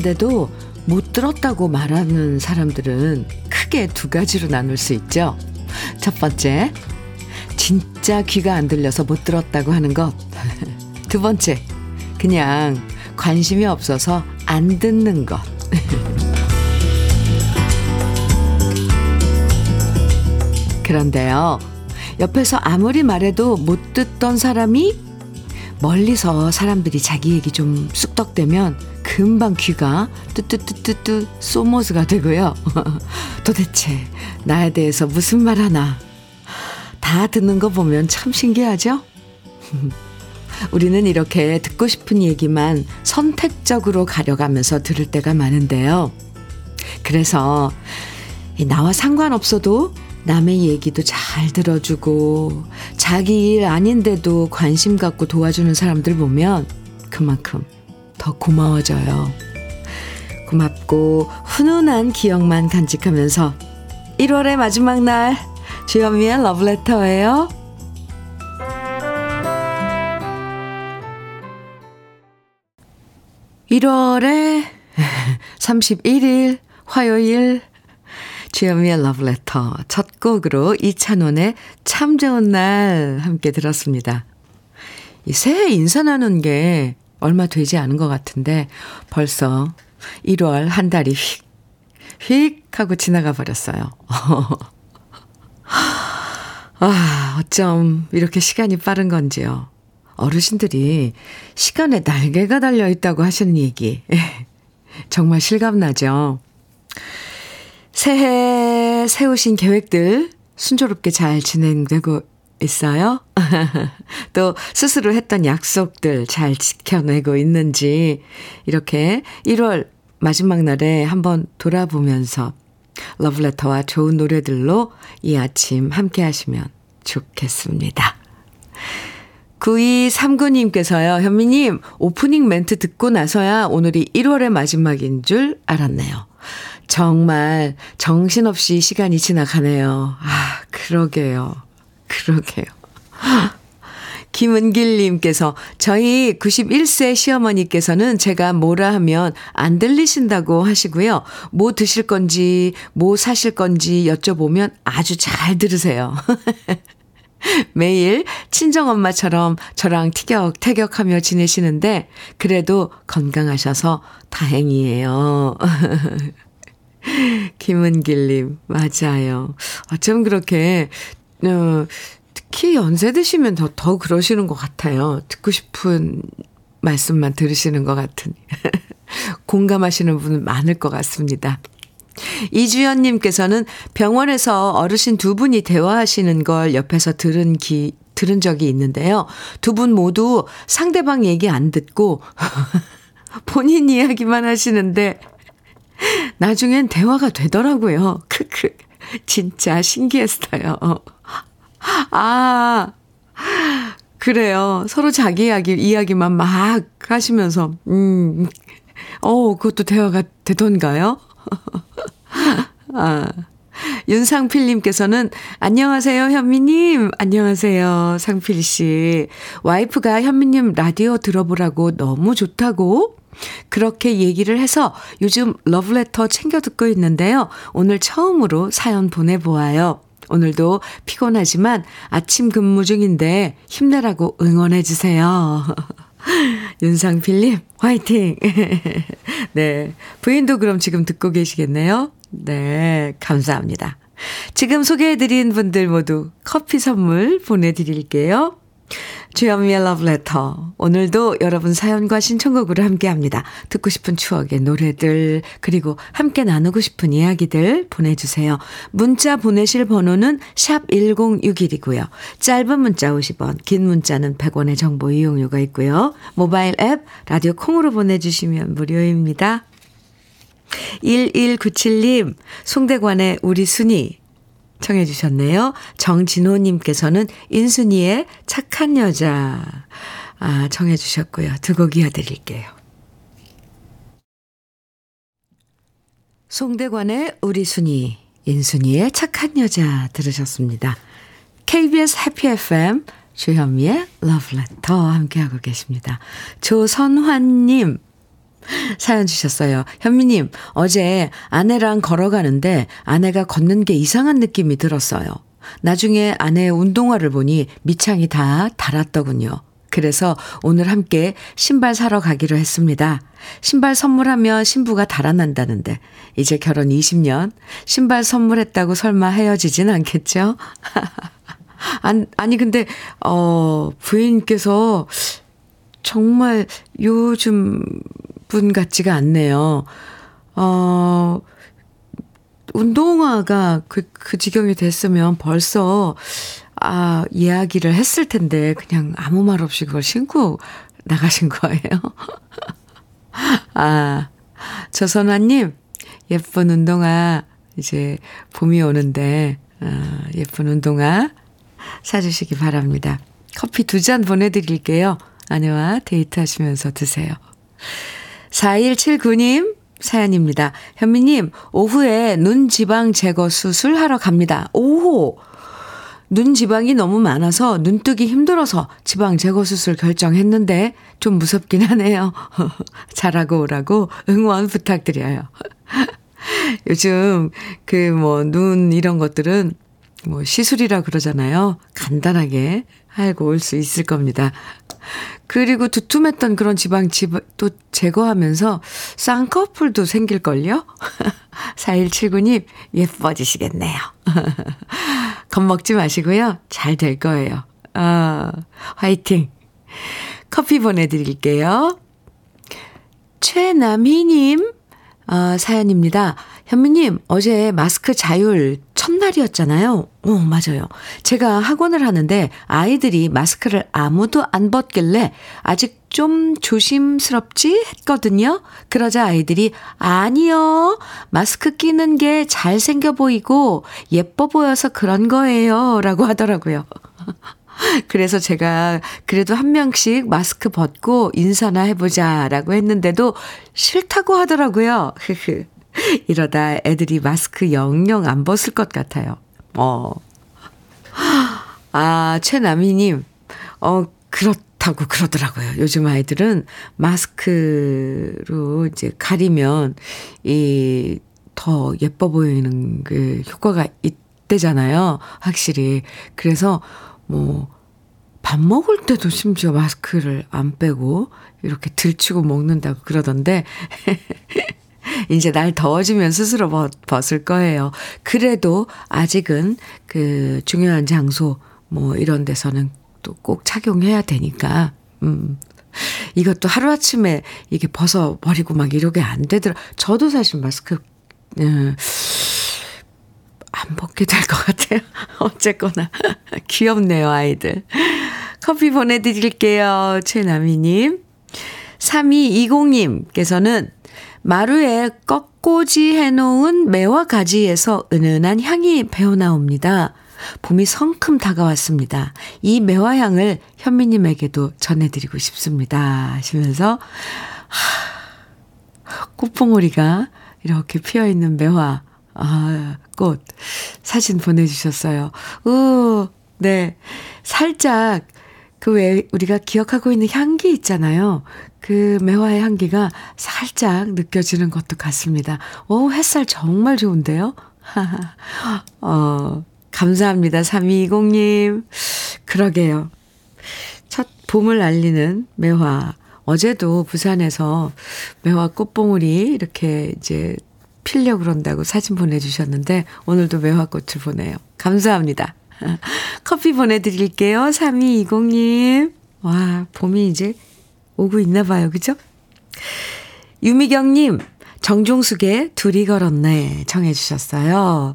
말했는데도 못 들었다고 말하는 사람들은 크게 두 가지로 나눌 수 있죠. 첫 번째, 진짜 귀가 안 들려서 못 들었다고 하는 것. 두 번째, 그냥 관심이 없어서 안 듣는 것. 그런데요, 옆에서 아무리 말해도 못 듣던 사람이 멀리서 사람들이 자기 얘기 좀 쑥덕대면 금방 귀가 뚜뚜뚜뚜뚜 소모스가 되고요. 도대체 나에 대해서 무슨 말 하나 다 듣는 거 보면 참 신기하죠? 우리는 이렇게 듣고 싶은 얘기만 선택적으로 가려가면서 들을 때가 많은데요. 그래서 나와 상관없어도 남의 얘기도 잘 들어주고 자기 일 아닌데도 관심 갖고 도와주는 사람들 보면 그만큼 더 고마워져요. 고맙고 훈훈한 기억만 간직하면서 1월의 마지막 날 주현미의 러브레터예요. 1월의 31일 화요일 주현미의 러브레터 첫 곡으로 이찬원의 참 좋은 날 함께 들었습니다. 이 새해 인사 나눈 게 얼마 되지 않은 것 같은데 벌써 1월 한 달이 휙, 휙 하고 지나가 버렸어요. 아, 어쩜 이렇게 시간이 빠른 건지요. 어르신들이 시간에 날개가 달려 있다고 하시는 얘기. 정말 실감나죠? 새해 세우신 계획들 순조롭게 잘 진행되고 있어요? 또 스스로 했던 약속들 잘 지켜내고 있는지 이렇게 1월 마지막 날에 한번 돌아보면서 러브레터와 좋은 노래들로 이 아침 함께 하시면 좋겠습니다. 9239님께서요, 현미님, 오프닝 멘트 듣고 나서야 오늘이 1월의 마지막인 줄 알았네요. 정말 정신없이 시간이 지나가네요. 아, 그러게요. 그러게요. 김은길님께서 저희 91세 시어머니께서는 제가 뭐라 하면 안 들리신다고 하시고요. 뭐 드실 건지, 뭐 사실 건지 여쭤보면 아주 잘 들으세요. 매일 친정엄마처럼 저랑 티격태격하며 지내시는데 그래도 건강하셔서 다행이에요. 김은길님, 맞아요. 어쩜 그렇게, 어, 특히 연세 드시면 더, 더 그러시는 것 같아요. 듣고 싶은 말씀만 들으시는 것 같으니. 공감하시는 분은 많을 것 같습니다. 이주연님께서는 병원에서 어르신 두 분이 대화하시는 걸 옆에서 들은 기, 들은 적이 있는데요. 두 분 모두 상대방 얘기 안 듣고 본인 이야기만 하시는데 나중엔 대화가 되더라고요. 크크. 진짜 신기했어요. 아, 그래요. 서로 자기 이야기, 이야기만 막 하시면서, 음, 어, 그것도 대화가 되던가요? 아. 윤상필님께서는 안녕하세요 현미님 안녕하세요 상필 씨 와이프가 현미님 라디오 들어보라고 너무 좋다고 그렇게 얘기를 해서 요즘 러브레터 챙겨 듣고 있는데요 오늘 처음으로 사연 보내보아요 오늘도 피곤하지만 아침 근무 중인데 힘내라고 응원해 주세요. 윤상필님, 화이팅! 네. 부인도 그럼 지금 듣고 계시겠네요? 네. 감사합니다. 지금 소개해드린 분들 모두 커피 선물 보내드릴게요. 주현미의 러브레터. 오늘도 여러분 사연과 신청곡으로 함께 합니다. 듣고 싶은 추억의 노래들, 그리고 함께 나누고 싶은 이야기들 보내주세요. 문자 보내실 번호는 샵 1061이고요. 짧은 문자 50원, 긴 문자는 100원의 정보 이용료가 있고요. 모바일 앱, 라디오 콩으로 보내주시면 무료입니다. 1197님, 송대관의 우리 순이 청해 주셨네요. 정진호님께서는 인순이의 착한 여자 아, 청해 주셨고요. 두 곡 이어드릴게요. 송대관의 우리 순이, 인순이의 착한 여자 들으셨습니다. KBS 해피 FM 주현미의 러브레터 함께하고 계십니다. 조선환님 사연 주셨어요. 현미님, 어제 아내랑 걸어가는데 아내가 걷는 게 이상한 느낌이 들었어요. 나중에 아내의 운동화를 보니 밑창이 다 닳았더군요. 그래서 오늘 함께 신발 사러 가기로 했습니다. 신발 선물하면 신부가 달아난다는데, 이제 결혼 20년, 신발 선물했다고 설마 헤어지진 않겠죠? 아니, 근데, 어, 부인께서 정말 요즘 분 같지가 않네요. 어, 운동화가 그, 그 지경이 됐으면 벌써, 아, 이야기를 했을 텐데, 그냥 아무 말 없이 그걸 신고 나가신 거예요. 아, 저선화님, 예쁜 운동화, 이제 봄이 오는데, 아, 예쁜 운동화 사주시기 바랍니다. 커피 두 잔 보내드릴게요. 아내와 데이트하시면서 드세요. 4179님 사연입니다. 현미님, 오후에 눈 지방 제거 수술하러 갑니다. 오호! 눈 지방이 너무 많아서 눈뜨기 힘들어서 지방 제거 수술 결정했는데 좀 무섭긴 하네요. 잘하고 오라고 응원 부탁드려요. 요즘 그 뭐 눈 이런 것들은 뭐 시술이라 그러잖아요. 간단하게 알고 올 수 있을 겁니다. 그리고 두툼했던 그런 지방 또 제거하면서 쌍꺼풀도 생길걸요? 4179님, 예뻐지시겠네요. 겁먹지 마시고요. 잘 될 거예요. 아, 화이팅. 커피 보내드릴게요. 최남희님, 어, 사연입니다. 현미님, 어제 마스크 자율 첫날이었잖아요. 어, 맞아요. 제가 학원을 하는데 아이들이 마스크를 아무도 안 벗길래 아직 좀 조심스럽지 했거든요. 그러자 아이들이 아니요. 마스크 끼는 게 잘생겨 보이고 예뻐 보여서 그런 거예요. 라고 하더라고요. 그래서 제가 그래도 한 명씩 마스크 벗고 인사나 해보자 라고 했는데도 싫다고 하더라고요. 이러다 애들이 마스크 영영 안 벗을 것 같아요. 어. 아, 최남희님, 어, 그렇다고 그러더라고요. 요즘 아이들은 마스크로 이제 가리면, 이, 더 예뻐 보이는 그 효과가 있대잖아요. 확실히. 그래서, 뭐, 밥 먹을 때도 심지어 마스크를 안 빼고 이렇게 들치고 먹는다고 그러던데 이제 날 더워지면 스스로 벗, 벗을 거예요. 그래도 아직은 그 중요한 장소 뭐 이런 데서는 또 꼭 착용해야 되니까, 음. 이것도 하루아침에 이게 벗어버리고 막 이러게 안 되더라. 저도 사실 마스크, 음, 안 벗게 될 것 같아요. 어쨌거나. 귀엽네요, 아이들. 커피 보내드릴게요. 최나미님. 3220님께서는 마루에 꺾꽂이 해놓은 매화 가지에서 은은한 향이 배어나옵니다. 봄이 성큼 다가왔습니다. 이 매화향을 현미님에게도 전해드리고 싶습니다. 하시면서, 하, 꽃봉오리가 이렇게 피어있는 매화, 아, 꽃, 사진 보내주셨어요. 우, 네. 살짝, 그왜 우리가 기억하고 있는 향기 있잖아요. 그 매화의 향기가 살짝 느껴지는 것도 같습니다. 오, 햇살 정말 좋은데요? 어, 감사합니다. 3220님. 그러게요. 첫 봄을 알리는 매화. 어제도 부산에서 매화 꽃봉오리 이렇게 이제 필려 그런다고 사진 보내주셨는데 오늘도 매화꽃을 보내요. 감사합니다. 커피 보내드릴게요. 3220님. 와, 봄이 이제 오고 있나 봐요. 그죠? 유미경님, 정종숙의 둘이 걸었네 청해 주셨어요.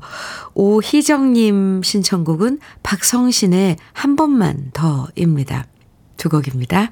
오희정님 신청곡은 박성신의 한 번만 더입니다. 두 곡입니다.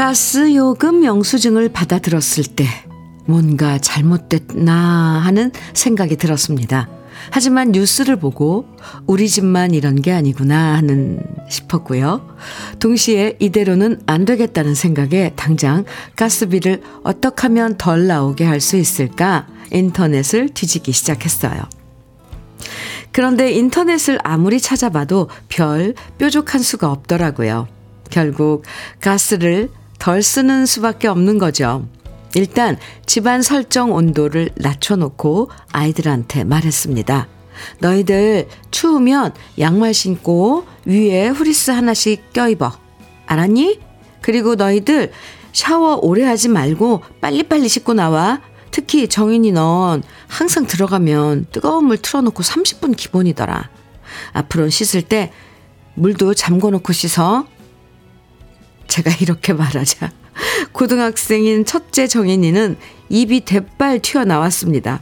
가스 요금 영수증을 받아 들었을 때 뭔가 잘못됐나 하는 생각이 들었습니다. 하지만 뉴스를 보고 우리 집만 이런 게 아니구나 하는 싶었고요. 동시에 이대로는 안 되겠다는 생각에 당장 가스비를 어떻게 하면 덜 나오게 할 수 있을까 인터넷을 뒤지기 시작했어요. 그런데 인터넷을 아무리 찾아봐도 별 뾰족한 수가 없더라고요. 결국 가스를 덜 쓰는 수밖에 없는 거죠. 일단 집안 설정 온도를 낮춰놓고 아이들한테 말했습니다. 너희들 추우면 양말 신고 위에 후리스 하나씩 껴입어. 알았니? 그리고 너희들 샤워 오래 하지 말고 빨리빨리 씻고 나와. 특히 정인이 넌 항상 들어가면 뜨거운 물 틀어놓고 30분 기본이더라. 앞으로는 씻을 때 물도 잠궈놓고 씻어. 제가 이렇게 말하자 고등학생인 첫째 정인이는 입이 대빨 튀어나왔습니다.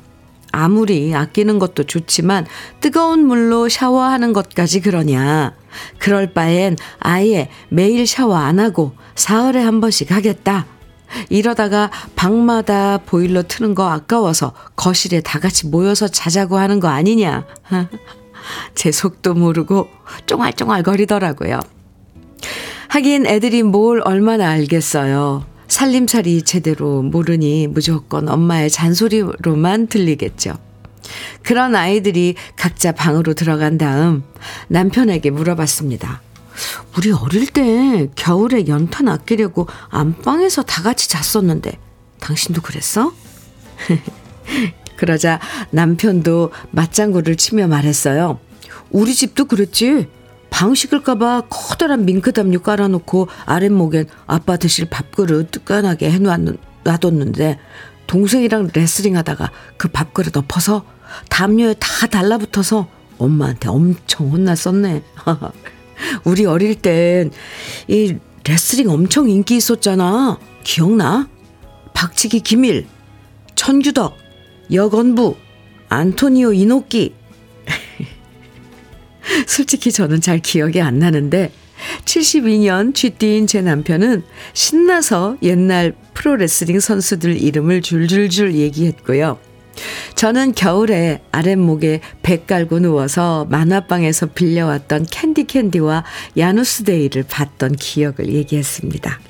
아무리 아끼는 것도 좋지만 뜨거운 물로 샤워하는 것까지 그러냐. 그럴 바엔 아예 매일 샤워 안 하고 사흘에 한 번씩 하겠다. 이러다가 방마다 보일러 트는 거 아까워서 거실에 다 같이 모여서 자자고 하는 거 아니냐. 제 속도 모르고 쫑알쫑알 거리더라고요. 하긴 애들이 뭘 얼마나 알겠어요. 살림살이 제대로 모르니 무조건 엄마의 잔소리로만 들리겠죠. 그런 아이들이 각자 방으로 들어간 다음 남편에게 물어봤습니다. 우리 어릴 때 겨울에 연탄 아끼려고 안방에서 다 같이 잤었는데 당신도 그랬어? 그러자 남편도 맞장구를 치며 말했어요. 우리 집도 그랬지. 방 식을까봐 커다란 밍크담요 깔아놓고 아랫목엔 아빠 드실 밥그릇 뜨끈하게 해놔뒀는데 동생이랑 레슬링 하다가 그 밥그릇 엎어서 담요에 다 달라붙어서 엄마한테 엄청 혼났었네. 우리 어릴 땐 이 레슬링 엄청 인기 있었잖아. 기억나? 박치기 기밀, 천규덕, 여건부, 안토니오 이노끼. 솔직히 저는 잘 기억이 안 나는데 72년 쥐띠인 제 남편은 신나서 옛날 프로레슬링 선수들 이름을 줄줄줄 얘기했고요. 저는 겨울에 아랫목에 배 깔고 누워서 만화방에서 빌려왔던 캔디 캔디와 야누스 데이를 봤던 기억을 얘기했습니다.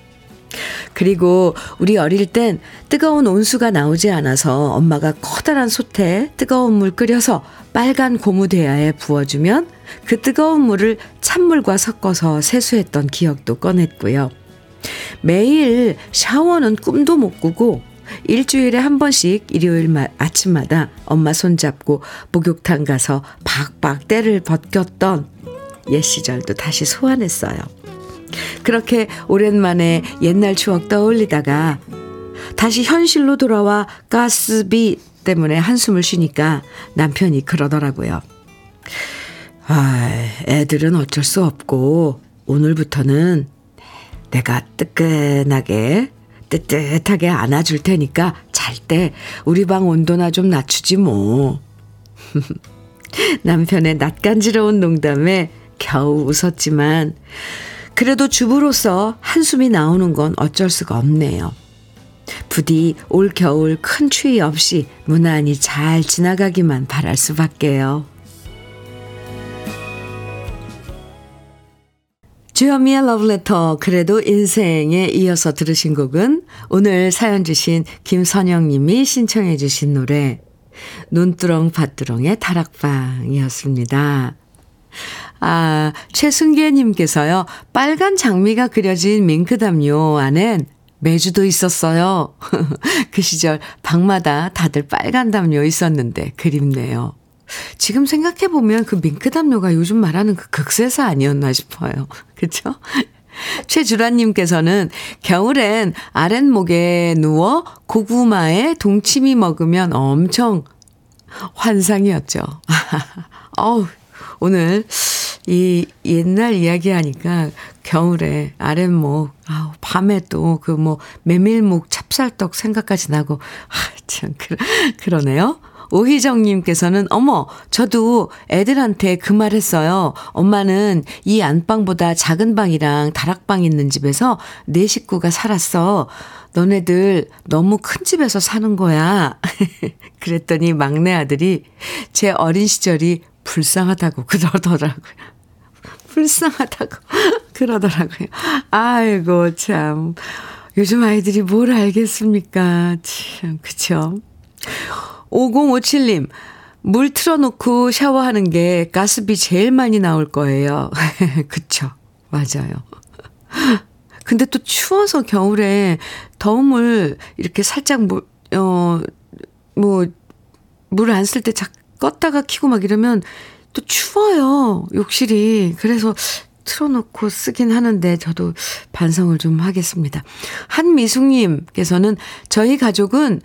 그리고 우리 어릴 땐 뜨거운 온수가 나오지 않아서 엄마가 커다란 솥에 뜨거운 물 끓여서 빨간 고무 대야에 부어주면 그 뜨거운 물을 찬물과 섞어서 세수했던 기억도 꺼냈고요. 매일 샤워는 꿈도 못 꾸고 일주일에 한 번씩 일요일 아침마다 엄마 손잡고 목욕탕 가서 박박 때를 벗겼던 옛 시절도 다시 소환했어요. 그렇게 오랜만에 옛날 추억 떠올리다가 다시 현실로 돌아와 가스비 때문에 한숨을 쉬니까 남편이 그러더라고요. 아, 애들은 어쩔 수 없고 오늘부터는 내가 뜨끈하게 뜨뜻하게 안아줄 테니까 잘 때 우리 방 온도나 좀 낮추지 뭐. 남편의 낯간지러운 농담에 겨우 웃었지만 그래도 주부로서 한숨이 나오는 건 어쩔 수가 없네요. 부디 올 겨울 큰 추위 없이 무난히 잘 지나가기만 바랄 수밖에요. 주현미의 러브레터 그래도 인생에 이어서 들으신 곡은 오늘 사연 주신 김선영 님이 신청해 주신 노래 눈두렁 밭두렁의 다락방이었습니다. 아, 최승계 님께서요. 빨간 장미가 그려진 밍크담요 안엔 매주도 있었어요. 그 시절 방마다 다들 빨간 담요 있었는데 그립네요. 지금 생각해보면 그 밍크 담요가 요즘 말하는 그 극세사 아니었나 싶어요. 그쵸? 최주라님께서는 겨울엔 아랫목에 누워 고구마에 동치미 먹으면 엄청 환상이었죠. 어우, 오늘 이 옛날 이야기 하니까 겨울에 아랫목, 아우, 밤에 또 그 뭐 메밀묵 찹쌀떡 생각까지 나고, 아, 참, 그, 그러네요. 오희정님께서는, 어머, 저도 애들한테 그 말 했어요. 엄마는 이 안방보다 작은 방이랑 다락방 있는 집에서 내네 식구가 살았어. 너네들 너무 큰 집에서 사는 거야. 그랬더니 막내 아들이 제 어린 시절이 불쌍하다고 그러더라고요. 불쌍하다고 그러더라고요. 아이고, 참. 요즘 아이들이 뭘 알겠습니까? 참, 그쵸? 5057님, 물 틀어놓고 샤워하는 게 가스비 제일 많이 나올 거예요. 그쵸. 맞아요. 근데 또 추워서 겨울에 더운 물 이렇게 살짝 물, 어, 뭐, 물 안 쓸 때 껐다가 키고 막 이러면 또 추워요. 욕실이. 그래서 틀어놓고 쓰긴 하는데 저도 반성을 좀 하겠습니다. 한미숙님께서는 저희 가족은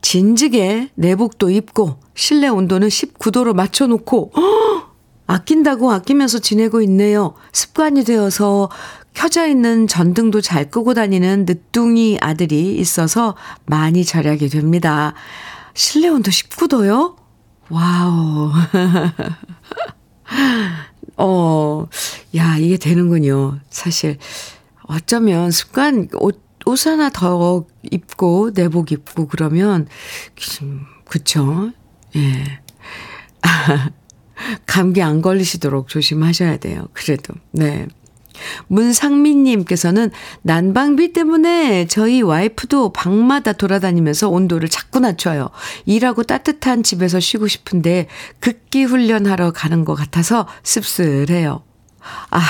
진즉에 내복도 입고 실내 온도는 19도로 맞춰놓고 허! 아낀다고 아끼면서 지내고 있네요. 습관이 되어서 켜져 있는 전등도 잘 끄고 다니는 늦둥이 아들이 있어서 많이 절약이 됩니다. 실내 온도 19도요? wow. 어, 야, 이게 되는군요. 사실, 어쩌면 습관, 옷, 옷 하나 더 입고, 내복 입고 그러면, 그쵸? 예. 감기 안 걸리시도록 조심하셔야 돼요. 그래도, 네. 문상민님께서는 난방비 때문에 저희 와이프도 방마다 돌아다니면서 온도를 자꾸 낮춰요. 일하고 따뜻한 집에서 쉬고 싶은데 극기 훈련하러 가는 것 같아서 씁쓸해요. 아,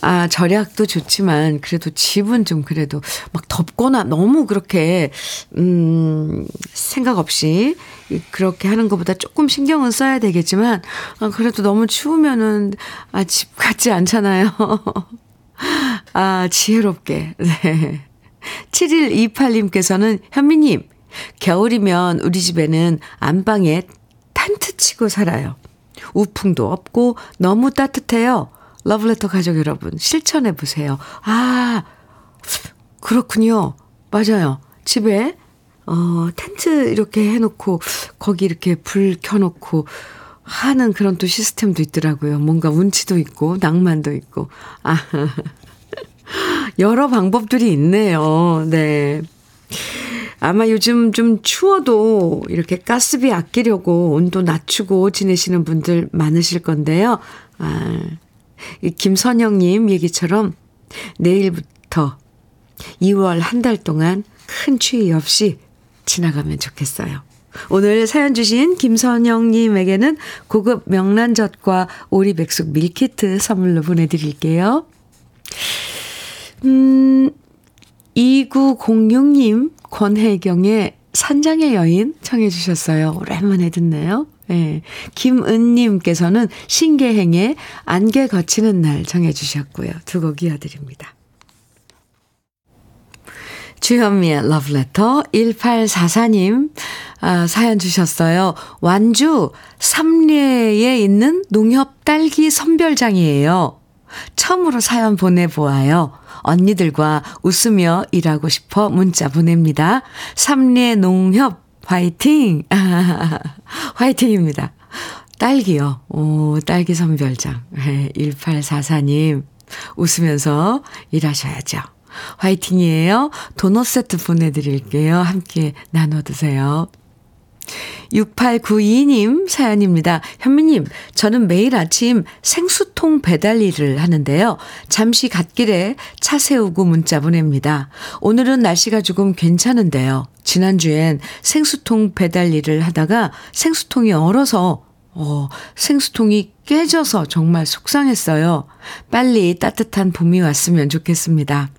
아, 절약도 좋지만, 그래도 집은 좀 그래도 막 덥거나 너무 그렇게, 음, 생각 없이 그렇게 하는 것보다 조금 신경은 써야 되겠지만, 아, 그래도 너무 추우면은, 아, 집 같지 않잖아요. 아, 지혜롭게. 네. 7128님께서는 현미님, 겨울이면 우리 집에는 안방에 텐트 치고 살아요. 우풍도 없고 너무 따뜻해요. 러브레터 가족 여러분, 실천해 보세요. 아, 그렇군요. 맞아요. 집에, 어, 텐트 이렇게 해놓고, 거기 이렇게 불 켜놓고, 하는 그런 또 시스템도 있더라고요. 뭔가 운치도 있고, 낭만도 있고. 아, 여러 방법들이 있네요. 네. 아마 요즘 좀 추워도 이렇게 가스비 아끼려고 온도 낮추고 지내시는 분들 많으실 건데요. 아, 이 김선영님 얘기처럼 내일부터 2월 한 달 동안 큰 추위 없이 지나가면 좋겠어요. 오늘 사연 주신 김선영님에게는 고급 명란젓과 오리백숙 밀키트 선물로 보내드릴게요. 음, 2906님 권혜경의 산장의 여인 청해 주셨어요. 오랜만에 듣네요. 네. 김은님께서는 신계행의 안개 거치는 날 정해 주셨고요. 두 곡 이어드립니다. 주현미의 러브레터 1844님 아, 사연 주셨어요. 완주 삼례에 있는 농협 딸기 선별장이에요. 처음으로 사연 보내보아요. 언니들과 웃으며 일하고 싶어 문자 보냅니다. 삼례 농협 화이팅! 아, 화이팅입니다. 딸기요. 오, 딸기 선별장. 네, 1844님, 웃으면서 일하셔야죠. 화이팅이에요. 도넛 세트 보내드릴게요. 함께 나눠 드세요. 6892님 사연입니다. 현미님, 저는 매일 아침 생수통 배달 일을 하는데요. 잠시 갓길에 차 세우고 문자 보냅니다. 오늘은 날씨가 조금 괜찮은데요. 지난주엔 생수통 배달 일을 하다가 생수통이 얼어서, 어, 생수통이 깨져서 정말 속상했어요. 빨리 따뜻한 봄이 왔으면 좋겠습니다.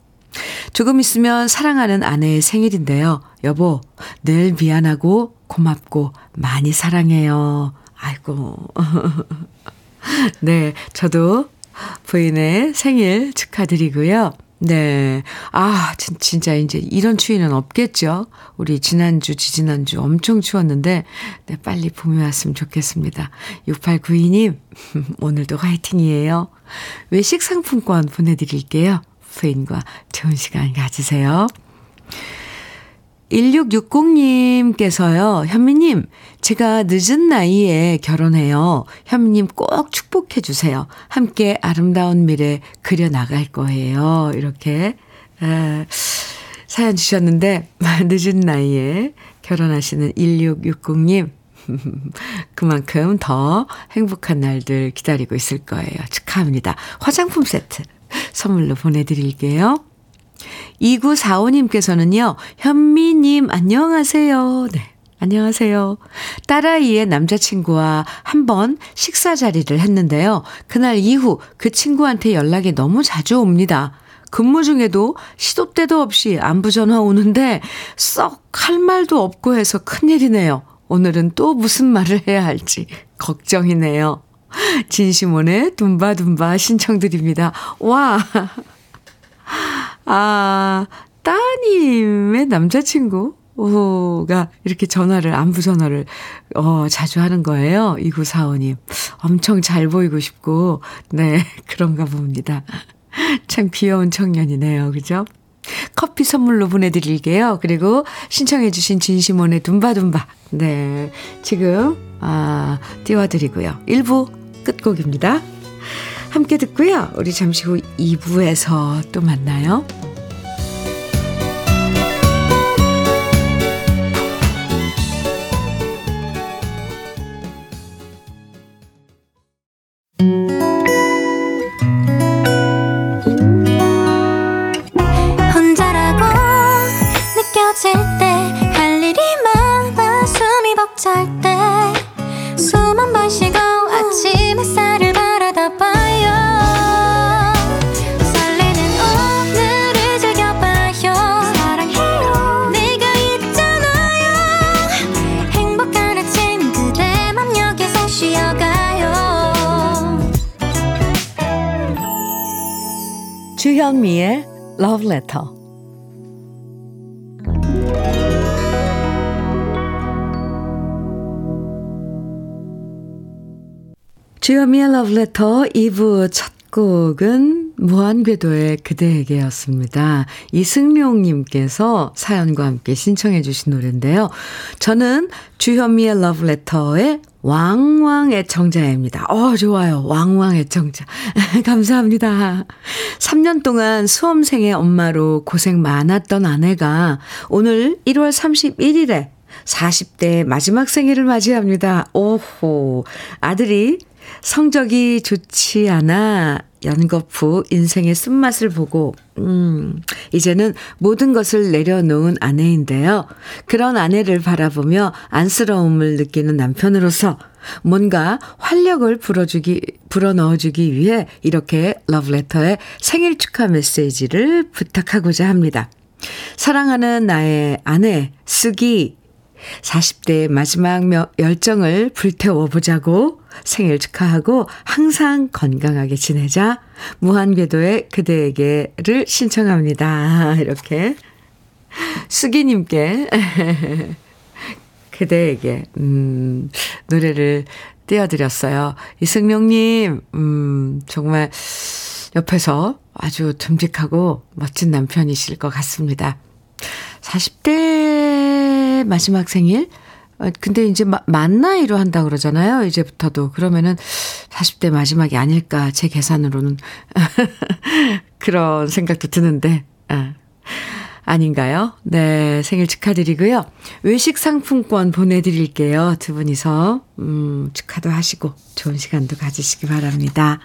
조금 있으면 사랑하는 아내의 생일인데요. 여보, 늘 미안하고 고맙고 많이 사랑해요. 아이고. 네, 저도 부인의 생일 축하드리고요. 네. 아, 진짜 이제 이런 추위는 없겠죠? 우리 지난주, 지지난주 엄청 추웠는데, 네, 빨리 봄이 왔으면 좋겠습니다. 6892님, 오늘도 화이팅이에요. 외식 상품권 보내드릴게요. 부인과 좋은 시간 가지세요. 1660님께서요, 현미님, 제가 늦은 나이에 결혼해요. 현미님 꼭 축복해주세요. 함께 아름다운 미래 그려나갈 거예요. 이렇게, 아, 사연 주셨는데, 늦은 나이에 결혼하시는 1660님, 그만큼 더 행복한 날들 기다리고 있을 거예요. 축하합니다. 화장품 세트 선물로 보내드릴게요. 2945님께서는요, 현미님, 안녕하세요. 네. 안녕하세요. 딸아이의 남자친구와 한번 식사 자리를 했는데요. 그날 이후 그 친구한테 연락이 너무 자주 옵니다. 근무 중에도 시도 때도 없이 안부 전화 오는데 썩 할 말도 없고 해서 큰일이네요. 오늘은 또 무슨 말을 해야 할지 걱정이네요. 진심원의 둠바둠바 신청드립니다. 와! 아, 따님의 남자친구가 이렇게 전화를, 안부 전화를, 어, 자주 하는 거예요. 2945님. 엄청 잘 보이고 싶고, 네, 그런가 봅니다. 참 귀여운 청년이네요. 그죠? 커피 선물로 보내드릴게요. 그리고 신청해주신 진심원의 둠바둠바. 네. 지금, 아, 띄워드리고요. 1부 끝곡입니다. 함께 듣고요. 우리 잠시 후 2부에서 또 만나요. Love Letter 2부 첫 곡은 무한궤도의 그대에게였습니다. 이승룡님께서 사연과 함께 신청해 주신 노래인데요. 저는 주현미의 러브레터의 왕왕 애청자입니다. 어, 좋아요. 왕왕 애청자. 감사합니다. 3년 동안 수험생의 엄마로 고생 많았던 아내가 오늘 1월 31일에 40대 마지막 생일을 맞이합니다. 오호. 아들이 성적이 좋지 않아 연거푸 인생의 쓴맛을 보고, 음, 이제는 모든 것을 내려놓은 아내인데요. 그런 아내를 바라보며 안쓰러움을 느끼는 남편으로서 뭔가 활력을 불어주기, 불어넣어주기 위해 이렇게 러브레터에 생일 축하 메시지를 부탁하고자 합니다. 사랑하는 나의 아내, 쓰기, 40대의 마지막 열정을 불태워보자고 생일 축하하고 항상 건강하게 지내자 무한궤도의 그대에게를 신청합니다. 이렇게 수기님께 그대에게 음, 노래를 띄워드렸어요. 이승룡님 음, 정말 옆에서 아주 듬직하고 멋진 남편이실 것 같습니다. 40대 마지막 생일 어, 근데 이제 만 나이로 한다 그러잖아요. 이제부터도. 그러면은 40대 마지막이 아닐까. 제 계산으로는. 그런 생각도 드는데. 아. 아닌가요? 네, 생일 축하드리고요. 외식 상품권 보내드릴게요. 두 분이서, 음, 축하도 하시고, 좋은 시간도 가지시기 바랍니다.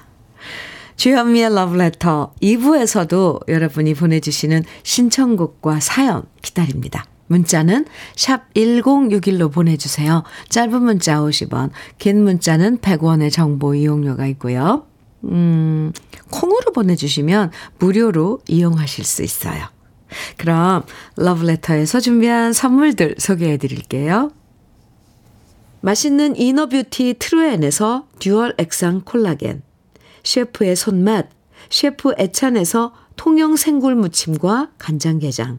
주현미의 러브레터 2부에서도 여러분이 보내주시는 신청곡과 사연 기다립니다. 문자는 샵 1061로 보내주세요. 짧은 문자 50원, 긴 문자는 100원의 정보 이용료가 있고요. 음, 콩으로 보내주시면 무료로 이용하실 수 있어요. 그럼 러브레터에서 준비한 선물들 소개해 드릴게요. 맛있는 inner beauty 트루엔에서 dual 액상 콜라겐, 셰프의 손맛, 셰프 애찬에서 통영 생굴 무침과 간장게장,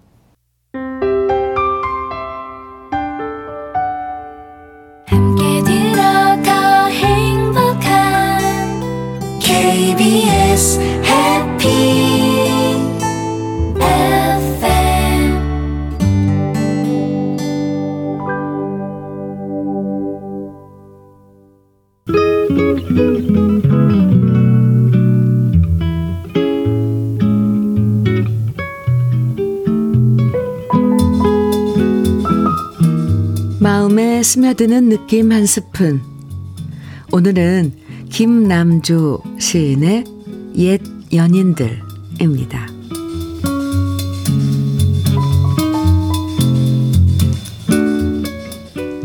스며드는 느낌 한 스푼. 오늘은 김남주 시인의 옛 연인들입니다.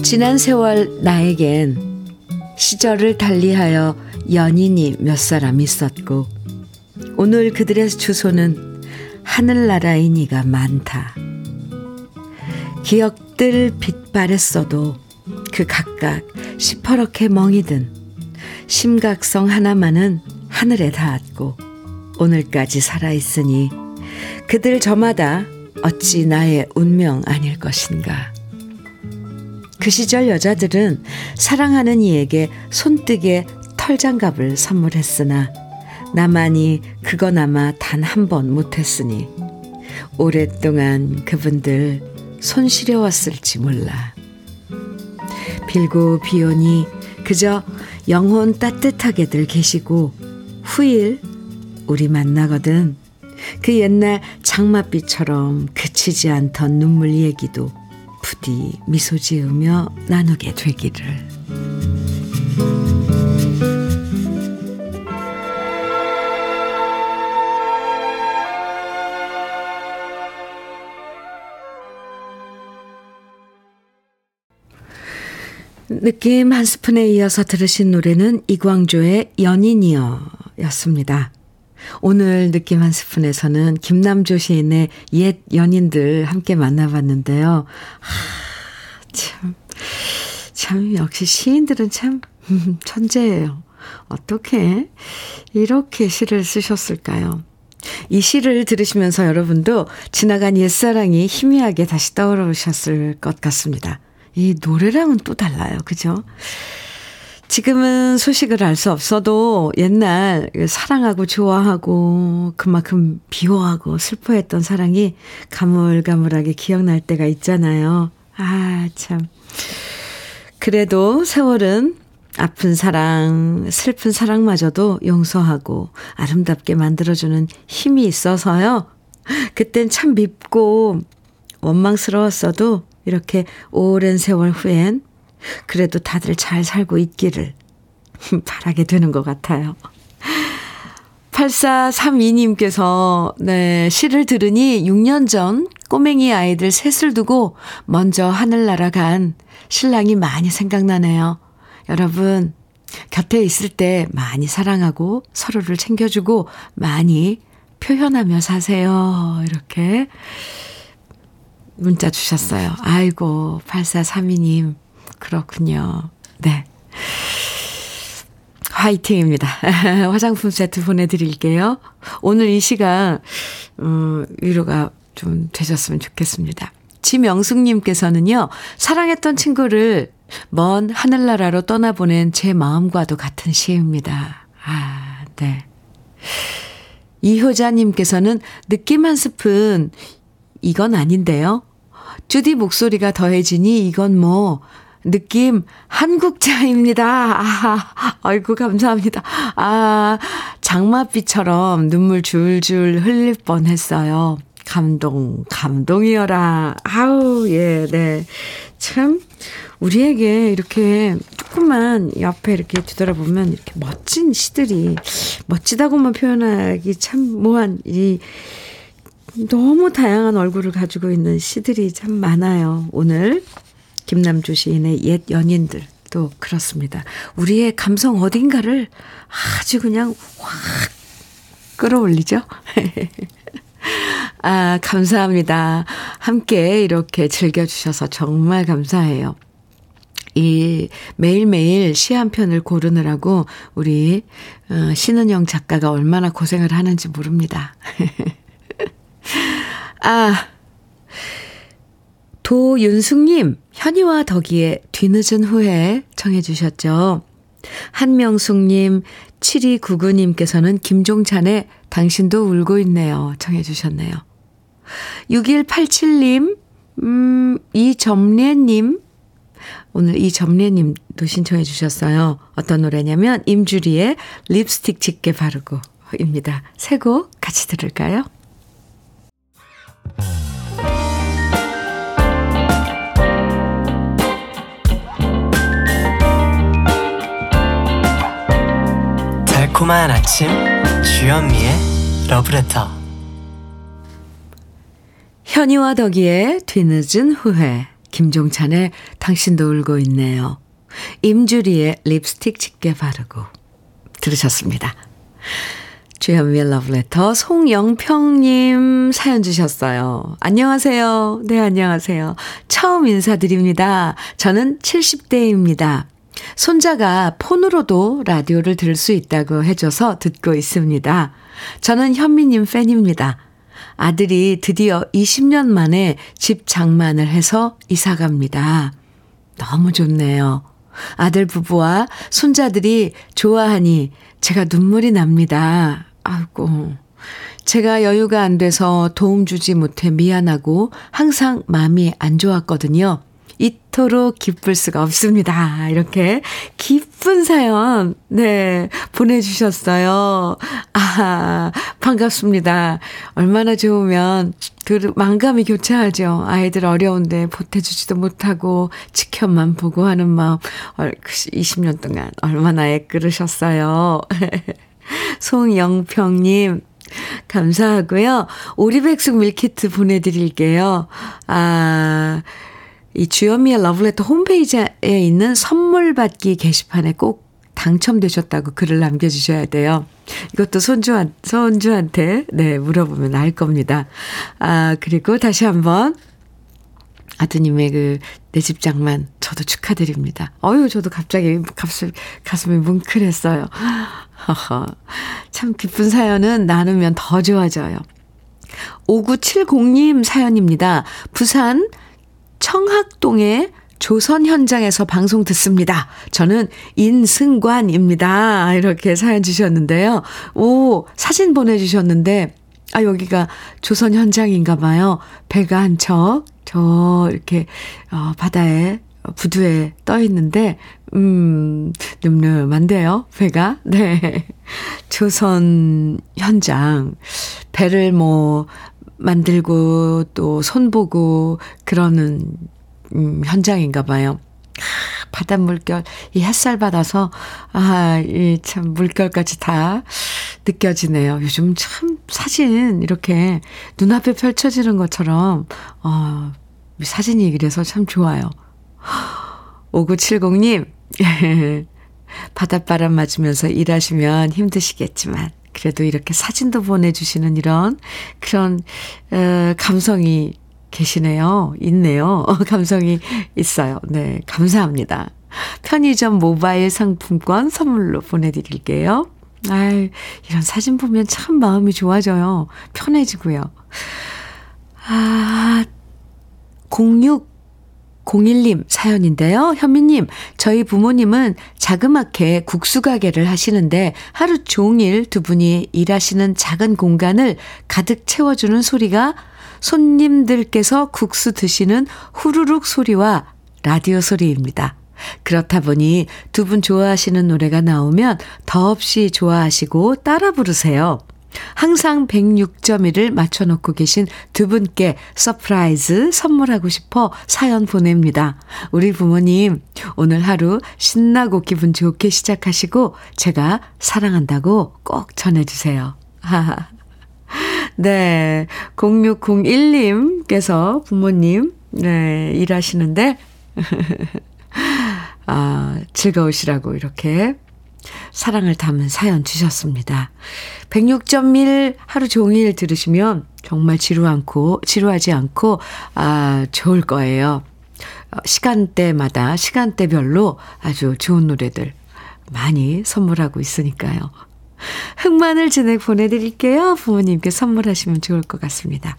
지난 세월 나에겐 시절을 달리하여 연인이 몇 사람 있었고, 오늘 그들의 주소는 하늘나라의 니가 많다. 기억들 빛바랬어도 그 각각 시퍼렇게 멍이 든 심각성 하나만은 하늘에 닿았고 오늘까지 살아있으니 그들 저마다 어찌 나의 운명 아닐 것인가. 그 시절 여자들은 사랑하는 이에게 손뜨개 털장갑을 선물했으나 나만이 그거나마 단 한 번 못했으니 오랫동안 그분들 손 시려웠을지 몰라. 빌고 비오니 그저 영혼 따뜻하게들 계시고 후일 우리 만나거든 그 옛날 장맛비처럼 그치지 않던 눈물 얘기도 부디 미소 지으며 나누게 되기를. 느낌 한 스푼에 이어서 들으신 노래는 이광조의 연인이여 였습니다. 오늘 느낌 한 스푼에서는 김남조 시인의 옛 연인들 함께 만나봤는데요. 하, 참, 참, 역시 시인들은 참, 천재예요. 어떻게 이렇게 시를 쓰셨을까요? 이 시를 들으시면서 여러분도 지나간 옛사랑이 희미하게 다시 떠오르셨을 것 같습니다. 이 노래랑은 또 달라요. 그죠? 지금은 소식을 알 수 없어도 옛날 사랑하고 좋아하고 그만큼 비호하고 슬퍼했던 사랑이 가물가물하게 기억날 때가 있잖아요. 아, 참. 그래도 세월은 아픈 사랑, 슬픈 사랑마저도 용서하고 아름답게 만들어주는 힘이 있어서요. 그땐 참 밉고 원망스러웠어도 이렇게 오랜 세월 후엔 그래도 다들 잘 살고 있기를 바라게 되는 것 같아요. 8432님께서, 네, 시를 들으니 6년 전 꼬맹이 아이들 셋을 두고 먼저 하늘나라 간 신랑이 많이 생각나네요. 여러분, 곁에 있을 때 많이 사랑하고 서로를 챙겨주고 많이 표현하며 사세요. 이렇게 문자 주셨어요. 아이고, 8432님. 그렇군요. 네. 화이팅입니다. 화장품 세트 보내드릴게요. 오늘 이 시간, 음, 위로가 좀 되셨으면 좋겠습니다. 지명숙님께서는요, 사랑했던 친구를 먼 하늘나라로 떠나보낸 제 마음과도 같은 시입니다. 아, 네. 이효자님께서는 느낌 한 스푼, 이건 아닌데요. 주디 목소리가 더해지니 이건 뭐, 느낌 한국자입니다. 아, 아이고, 감사합니다. 아, 장맛비처럼 눈물 줄줄 흘릴 뻔 했어요. 감동, 감동이여라. 아우, 예, 네. 참, 우리에게 이렇게 조금만 옆에 이렇게 뒤돌아보면 이렇게 멋진 시들이, 멋지다고만 표현하기 참 뭐한, 이, 너무 다양한 얼굴을 가지고 있는 시들이 참 많아요. 오늘 김남주 시인의 옛 연인들도 그렇습니다. 우리의 감성 어딘가를 아주 그냥 확 끌어올리죠. 아, 감사합니다. 함께 이렇게 즐겨주셔서 정말 감사해요. 이 매일매일 시 한 편을 고르느라고 우리 어, 신은영 작가가 얼마나 고생을 하는지 모릅니다. 아, 도윤숙님, 현이와 덕이의 뒤늦은 후에 청해주셨죠. 한명숙님, 7299님께서는 김종찬의 당신도 울고 있네요. 청해주셨네요. 6187님, 음, 이점례님, 오늘 이점례님도 신청해 주셨어요. 어떤 노래냐면, 임주리의 립스틱 짙게 바르고, 입니다. 세곡 같이 들을까요? 달콤한 아침 주현미의 러브레터 현이와 덕이의 뒤늦은 후회, 김종찬의 당신도 울고 있네요. 임주리의 립스틱 짙게 바르고 들으셨습니다. 주현미의 러브레터 송영평님 사연 주셨어요. 안녕하세요. 네, 안녕하세요. 처음 인사드립니다. 저는 70대입니다. 손자가 폰으로도 라디오를 들을 수 있다고 해줘서 듣고 있습니다. 저는 현미님 팬입니다. 아들이 드디어 20년 만에 집 장만을 해서 이사 갑니다. 너무 좋네요. 아들 부부와 손자들이 좋아하니 제가 눈물이 납니다. 아이고. 제가 여유가 안 돼서 도움 주지 못해 미안하고 항상 마음이 안 좋았거든요. 이토록 기쁠 수가 없습니다. 이렇게 기쁜 사연, 네, 보내주셨어요. 아, 반갑습니다. 얼마나 좋으면 그 망감이 교차하죠. 아이들 어려운데 보태주지도 못하고 지켜만 보고 하는 마음. 20년 동안 얼마나 애끓으셨어요. 송영평님, 감사하고요. 오리백숙 밀키트 보내드릴게요. 아, 이 주현미의 러브레터 홈페이지에 있는 선물 받기 게시판에 꼭 당첨되셨다고 글을 남겨주셔야 돼요. 이것도 손주한, 손주한테, 네, 물어보면 알 겁니다. 아, 그리고 다시 한번 아드님의 그, 내 집 장만, 저도 축하드립니다. 어유 저도 갑자기 가슴, 가슴이 뭉클했어요. 허허. 참 기쁜 사연은 나누면 더 좋아져요. 5970님 사연입니다. 부산 청학동의 조선 현장에서 방송 듣습니다. 저는 인승관입니다. 이렇게 사연 주셨는데요. 오, 사진 보내주셨는데, 아, 여기가 조선 현장인가 봐요. 배가 한 척, 저, 이렇게, 어, 바다에, 부두에 떠 있는데, 음, 늠름한데요, 배가. 네. 조선 현장. 배를 뭐, 만들고 또 손보고 그러는 음, 현장인가 봐요. 아, 바닷 물결, 이 햇살 받아서, 아, 이 참 물결까지 다 느껴지네요. 요즘 참 사진 이렇게 눈앞에 펼쳐지는 것처럼, 어, 사진이 그래서 참 좋아요. 5970님, 바닷바람 맞으면서 일하시면 힘드시겠지만, 그래도 이렇게 사진도 보내주시는 이런 그런 어, 감성이 계시네요. 있네요. 감성이 있어요. 네. 감사합니다. 편의점 모바일 상품권 선물로 보내드릴게요. 아이, 이런 사진 보면 참 마음이 좋아져요. 편해지고요. 아, 0601님 사연인데요. 현미님, 저희 부모님은 자그맣게 국수 가게를 하시는데 하루 종일 두 분이 일하시는 작은 공간을 가득 채워주는 소리가 손님들께서 국수 드시는 후루룩 소리와 라디오 소리입니다. 그렇다 보니 두 분 좋아하시는 노래가 나오면 더없이 좋아하시고 따라 부르세요. 항상 106.1을 맞춰놓고 계신 두 분께 surprise 선물하고 싶어 사연 보냅니다. 우리 부모님, 오늘 하루 신나고 기분 좋게 시작하시고 제가 사랑한다고 꼭 전해주세요. 네. 0601님께서 부모님, 네, 일하시는데, 아, 즐거우시라고 이렇게 사랑을 담은 사연 주셨습니다. 106.1 하루 종일 들으시면 정말 지루 않고, 지루하지 않고, 아, 좋을 거예요. 어, 시간대마다, 시간대별로 아주 좋은 노래들 많이 선물하고 있으니까요. 흑마늘 진액 보내드릴게요. 부모님께 선물하시면 좋을 것 같습니다.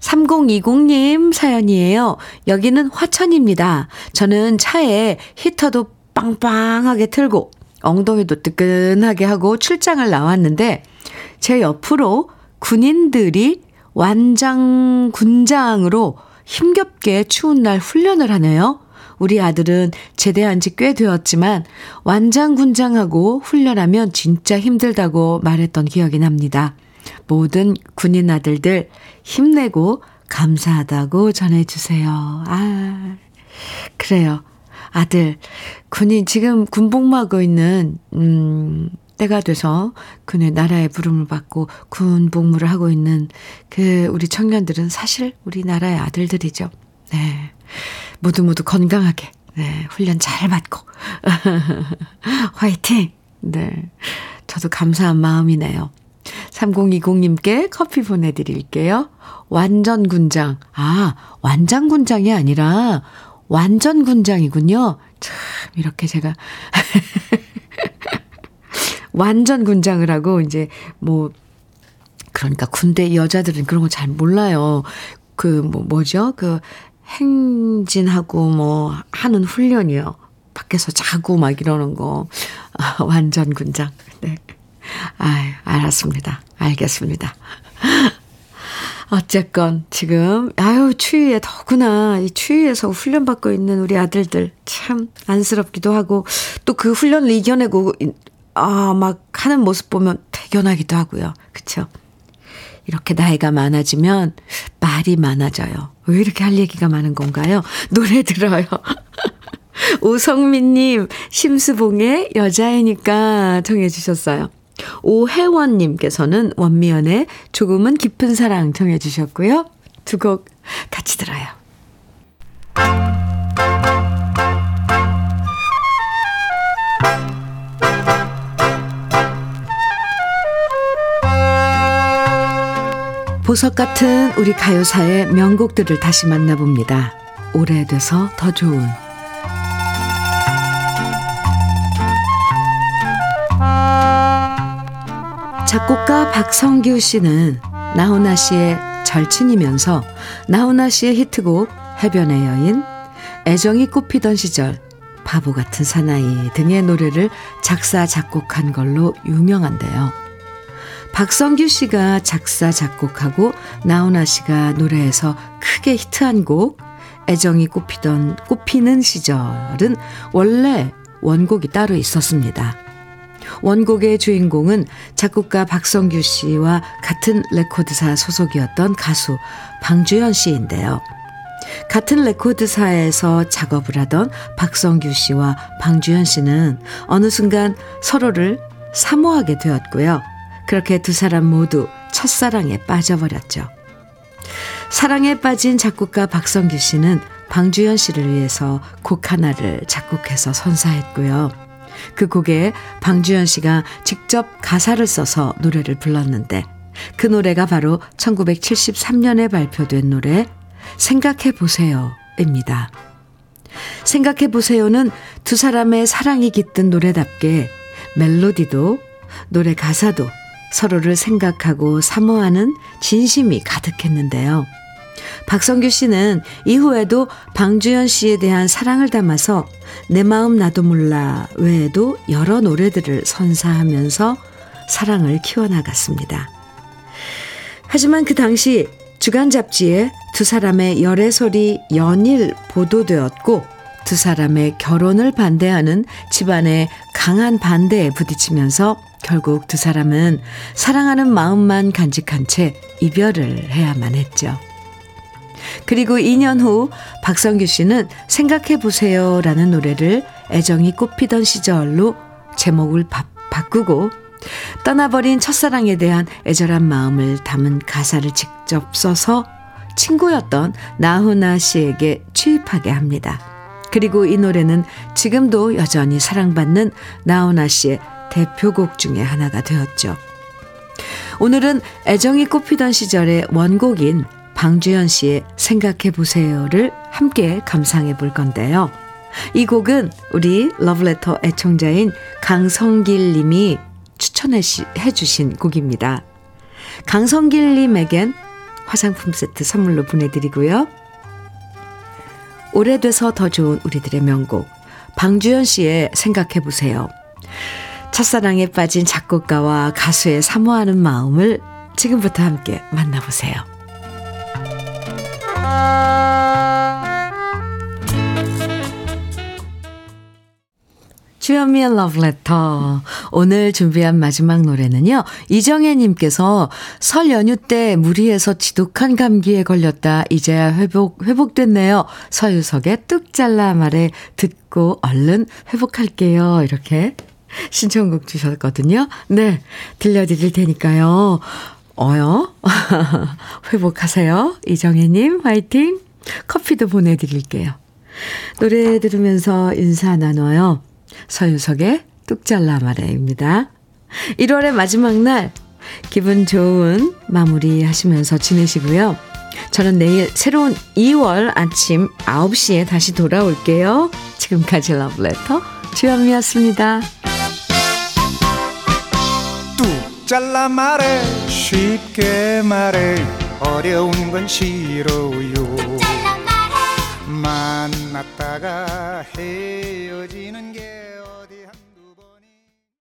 3020님 사연이에요. 여기는 화천입니다. 저는 차에 히터도 빵빵하게 틀고 엉덩이도 뜨끈하게 하고 출장을 나왔는데 제 옆으로 군인들이 완장 군장으로 힘겹게 추운 날 훈련을 하네요. 우리 아들은 제대한 지 꽤 되었지만 완장 군장하고 훈련하면 진짜 힘들다고 말했던 기억이 납니다. 모든 군인 아들들 힘내고 감사하다고 전해주세요. 아, 그래요. 아들, 군인, 지금 군복무하고 있는, 음, 때가 돼서 그네 나라의 부름을 받고 군 복무를 하고 있는 그 우리 청년들은 사실 우리 나라의 아들들이죠. 네. 모두 모두 건강하게, 네. 훈련 잘 받고. 화이팅! 네. 저도 감사한 마음이네요. 3020님께 커피 보내드릴게요. 완전 군장. 아, 완장 군장이 아니라 완전 군장이군요. 참, 이렇게 제가. 완전 군장을 하고, 이제, 뭐, 그러니까 군대 여자들은 그런 거 잘 몰라요. 그, 뭐, 뭐죠? 그, 행진하고 뭐, 하는 훈련이요. 밖에서 자고 막 이러는 거. 아, 완전 군장. 네. 아유, 알았습니다. 알겠습니다. 어쨌건 지금 아유 추위에 더구나 이 추위에서 훈련 받고 있는 우리 아들들 참 안쓰럽기도 하고 또 그 훈련을 이겨내고 아 막 하는 모습 보면 대견하기도 하고요. 그렇죠? 이렇게 나이가 많아지면 말이 많아져요. 왜 이렇게 할 얘기가 많은 건가요? 노래 들어요. 오성민님, 심수봉의 여자애니까 정해주셨어요. 오혜원님께서는 원미연의 조금은 깊은 사랑 정해주셨고요. 두 곡 같이 들어요. 보석 같은 우리 가요사의 명곡들을 다시 만나봅니다. 오래돼서 더 좋은 작곡가 박성규 씨는 나훈아 씨의 절친이면서 나훈아 씨의 히트곡 해변의 여인, 애정이 꽃피던 시절, 바보 같은 사나이 등의 노래를 작사, 작곡한 걸로 유명한데요. 박성규 씨가 작사, 작곡하고 나훈아 씨가 노래해서 크게 히트한 곡, 애정이 꽃피던, 꽃피는 시절은 원래 원곡이 따로 있었습니다. 원곡의 주인공은 작곡가 박성규 씨와 같은 레코드사 소속이었던 가수 방주현 씨인데요. 같은 레코드사에서 작업을 하던 박성규 씨와 방주현 씨는 어느 순간 서로를 사모하게 되었고요. 그렇게 두 사람 모두 첫사랑에 빠져버렸죠. 사랑에 빠진 작곡가 박성규 씨는 방주현 씨를 위해서 곡 하나를 작곡해서 선사했고요. 그 곡에 방주현 씨가 직접 가사를 써서 노래를 불렀는데 그 노래가 바로 1973년에 발표된 노래 생각해 보세요. 입니다. 생각해 보세요는 두 사람의 사랑이 깃든 노래답게 멜로디도 노래 가사도 서로를 생각하고 사모하는 진심이 가득했는데요. 박성규 씨는 이후에도 방주연 씨에 대한 사랑을 담아서 내 마음 나도 몰라 외에도 여러 노래들을 선사하면서 사랑을 키워나갔습니다. 하지만 그 당시 주간 잡지에 두 사람의 열애설이 연일 보도되었고 두 사람의 결혼을 반대하는 집안의 강한 반대에 부딪히면서 결국 두 사람은 사랑하는 마음만 간직한 채 이별을 해야만 했죠. 그리고 2년 후 박성규 씨는 생각해 보세요 라는 노래를 애정이 꽃피던 시절로 제목을 바, 바꾸고 떠나버린 첫사랑에 대한 애절한 마음을 담은 가사를 직접 써서 친구였던 나훈아 씨에게 취입하게 합니다. 그리고 이 노래는 지금도 여전히 사랑받는 나훈아 씨의 대표곡 중에 하나가 되었죠. 오늘은 애정이 꽃피던 시절의 원곡인 방주연 씨의 생각해 보세요를 함께 감상해 볼 건데요. 이 곡은 우리 러브레터 애청자인 강성길 님이 추천해 주신 곡입니다. 강성길 님에겐 화장품 세트 선물로 보내드리고요. 오래돼서 더 좋은 우리들의 명곡 방주연 씨의 생각해 보세요. 첫사랑에 빠진 작곡가와 가수의 사모하는 마음을 지금부터 함께 만나보세요. 주현미의 러브레터. 오늘 준비한 마지막 노래는요. 이정혜님께서 설 연휴 때 무리해서 지독한 감기에 걸렸다. 이제야 회복, 회복됐네요. 서유석의 뚝 잘라 말에 듣고 얼른 회복할게요. 이렇게 신청곡 주셨거든요. 네. 들려드릴 테니까요. 어요? 회복하세요. 이정혜님, 화이팅! 커피도 보내드릴게요. 노래 들으면서 인사 나눠요. 서유석의 뚝 잘라 말해입니다. 1월의 마지막 날 기분 좋은 마무리 하시면서 지내시고요. 저는 내일 새로운 2월 아침 9시에 다시 돌아올게요. 지금까지 러브레터 주현미였습니다. 뚝 잘라 말해 쉽게 말해 어려운 건 싫어요 만났다가 헤어지는 게